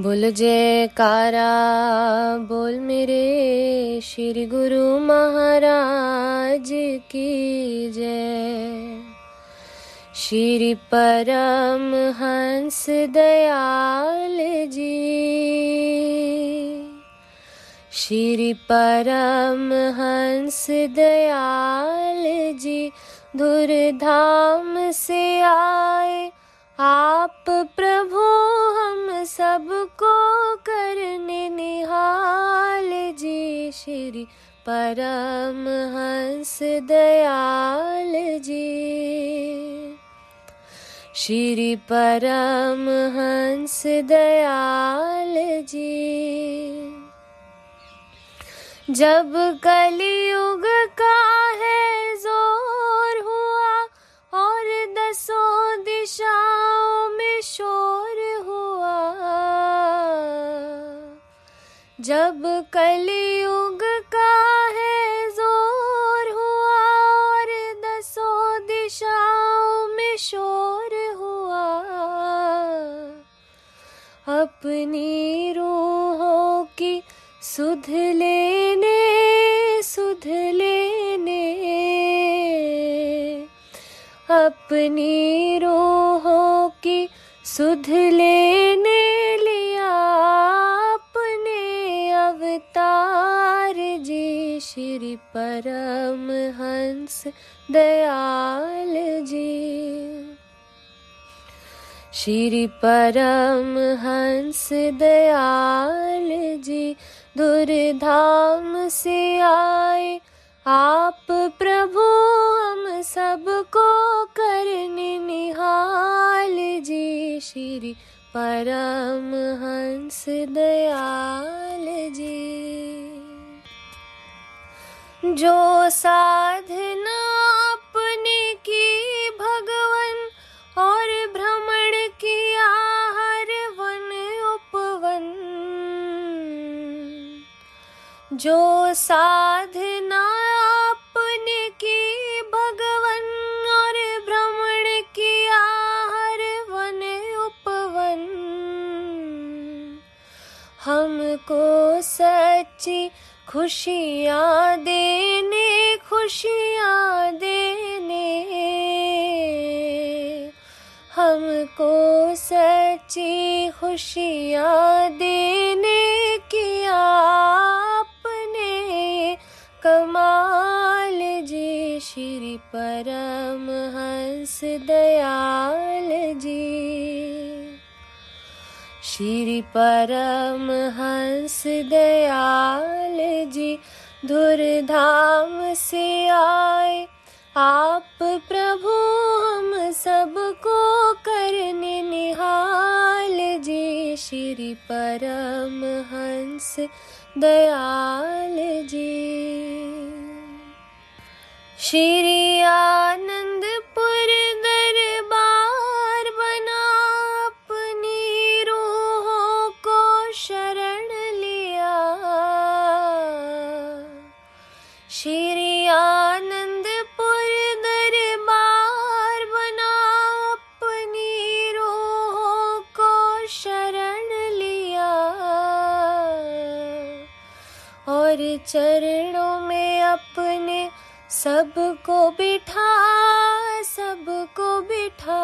बोल जयकारा, बोल मेरे श्री गुरु महाराज की जय। श्री परम हंस दयाल जी। श्री परम हंस दयाल जी धुरधाम से आए आप प्रभु सबको करने निहाल जी श्री परम हंस दयाल जी। श्री परम हंस दयाल जी। जब कलयुग जब कलयुग का है, ज़ोर हुआ और दसों दिशाओं में शोर हुआ। अपनी रूहों की सुध लेने सुध लेने। अपनी रूहों की सुध लेने श्री परम हंस दयाल जी। श्री परम हंस दयाल जी दुर्धाम से आए। आप प्रभु, हम सबको करने निहाल जी। श्री परम हंस दयाल जो साधना अपने की भगवन और भ्रमण किया हर वन उपवन। जो साधना खुशियाँ देने खुशियाँ देने। हमको सच्ची खुशियाँ देने की आपने कमाल जी। श्री परम हंस दयाल जी। श्री परम हंस दयाल जी धुरधाम से आए। आप प्रभु, हम सबको करने निहाल जी। श्री परम हंस दयाल जी। श्री आनंदपुर चरणों में अपने सबको बिठा सबको बिठा।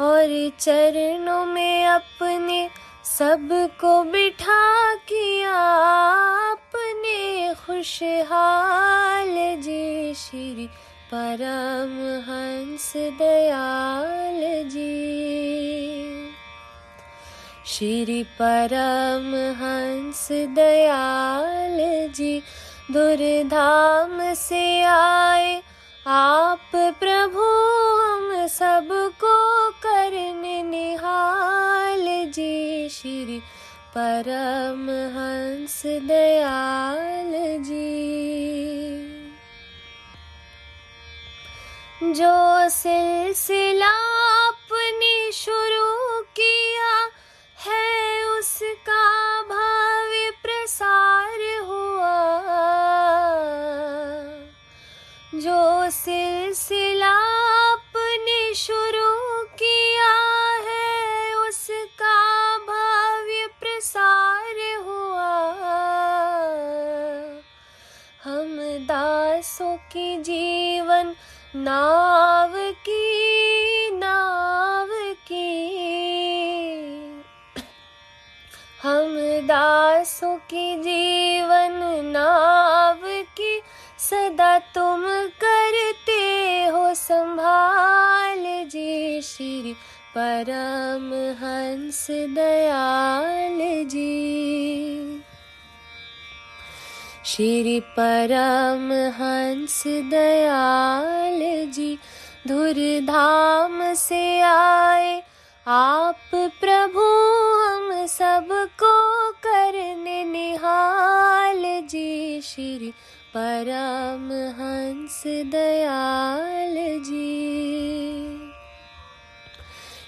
और चरणों में अपने सबको बिठा किया, अपने खुशहाल जी श्री परम हंस दयाल जी। श्री परम हंस दयाल जी, दुर्धाम से आए। आप प्रभु, हम सबको करने निहाल जी। श्री परम हंस दयाल जी। जो सिलसिला अपने शुरू दासों की जीवन, नाव की नाव की। हम दासों की जीवन, नाव की, सदा तुम करते हो संभाल जी श्री परम हंस दयाल जी। श्री परम हंस दयाल जी, धुरधाम से आए। आप प्रभु, हम सबको करने निहाल जी, श्री परम हंस दयाल जी।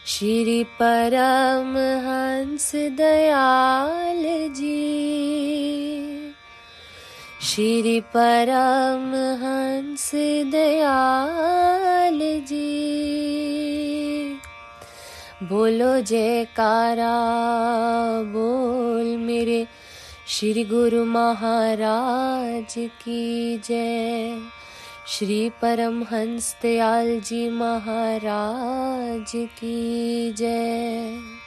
श्री परम हंस दयाल जी। श्री परम हंस दयाल जी। बोलो जयकारा, बोल मेरे श्री गुरु महाराज की जय। श्री परम हंस दयाल जी महाराज की जय।